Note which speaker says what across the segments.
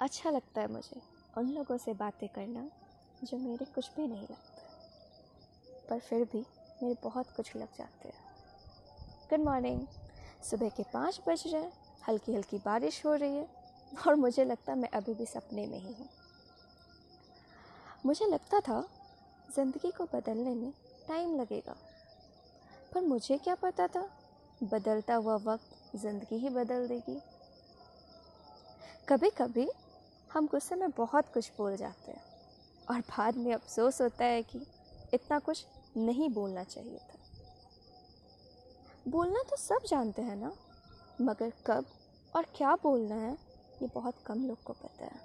Speaker 1: अच्छा लगता है मुझे उन लोगों से बातें करना जो मेरे कुछ भी नहीं लगता। पर फिर भी मेरे बहुत कुछ लग जाते हैं। गुड मॉर्निंग सुबह के पाँच बज रहे हैं हल्की हल्की बारिश हो रही है, और मुझे लगता मैं अभी भी सपने में ही हूँ। मुझे लगता था, ज़िंदगी को बदलने में टाइम लगेगा। पर मुझे क्या पता था, बदलता हुआ वक्त ज़िंदगी ही बदल देगी। कभी कभी हम गुस्से में बहुत कुछ बोल जाते हैं। और बाद में अफसोस होता है कि इतना कुछ नहीं बोलना चाहिए था। बोलना तो सब जानते हैं ना, मगर कब और क्या बोलना है, ये बहुत कम लोग को पता है।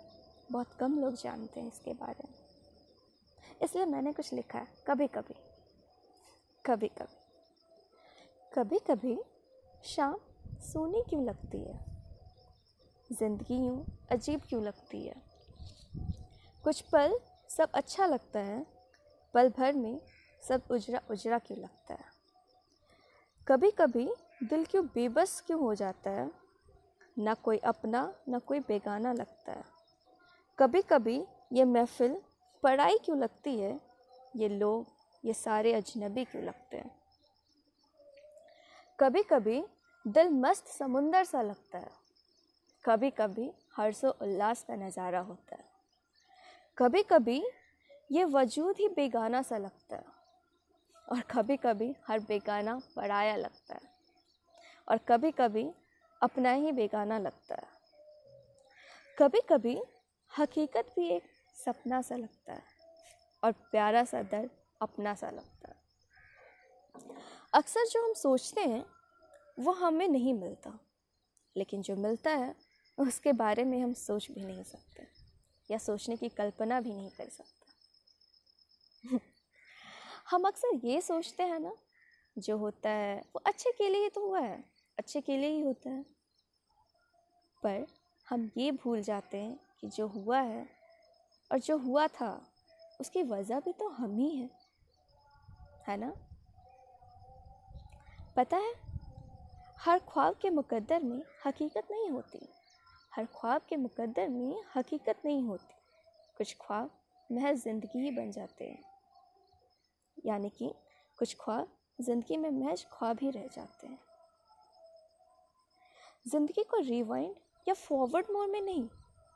Speaker 1: बहुत कम लोग जानते हैं इसके बारे में। इसलिए मैंने कुछ लिखा है कभी कभी कभी कभी कभी कभी शाम सोनी क्यों लगती है? ज़िंदगी यूँ अजीब क्यों लगती है? कुछ पल सब अच्छा लगता है, पल भर में सब उजरा उजरा क्यों लगता है? कभी कभी दिल क्यों बेबस क्यों हो जाता है? ना कोई अपना, ना कोई बेगाना लगता है। कभी कभी ये महफिल पढ़ाई क्यों लगती है? ये लोग, ये सारे अजनबी क्यों लगते हैं? कभी कभी दिल मस्त समुंदर सा लगता है। कभी कभी हर्षो उल्लास का नज़ारा होता है। कभी कभी ये वजूद ही बेगाना सा लगता है और कभी कभी हर बेगाना पराया लगता है और कभी कभी अपना ही बेगाना लगता है। कभी कभी हकीकत भी एक सपना सा लगता है और प्यारा सा दर्द अपना सा लगता है। अक्सर जो हम सोचते हैं, वो हमें नहीं मिलता, लेकिन जो मिलता है उसके बारे में हम सोच भी नहीं सकते, या सोचने की कल्पना भी नहीं कर सकते। हम अक्सर ये सोचते हैं ना, जो होता है, वो अच्छे के लिए ही तो हुआ है, अच्छे के लिए ही होता है। पर हम ये भूल जाते हैं कि जो हुआ है, और जो हुआ था, उसकी वजह भी तो हम ही हैं, है ना? पता है, हर ख्वाब के मुकद्दर में हकीकत नहीं होती। हर ख्वाब के मुकद्दर में हकीकत नहीं होती। कुछ ख्वाब महज ज़िंदगी ही बन जाते हैं। यानी कि कुछ ख्वाब ज़िंदगी में महज ख्वाब ही रह जाते हैं। ज़िंदगी को रिवाइंड या फॉरवर्ड मोड में नहीं,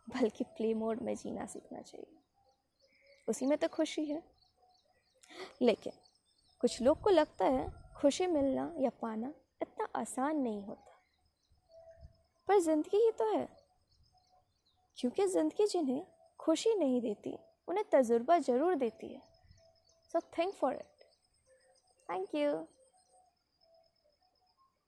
Speaker 1: बल्कि प्ले मोड में जीना सीखना चाहिए। उसी में तो खुशी है। लेकिन कुछ लोग को लगता है खुशी मिलना या पाना इतना आसान नहीं होता। पर ज़िंदगी ही तो है। क्योंकि ज़िंदगी जिन्हें खुशी नहीं देती, उन्हें तजुर्बा ज़रूर देती है। So think for it thank you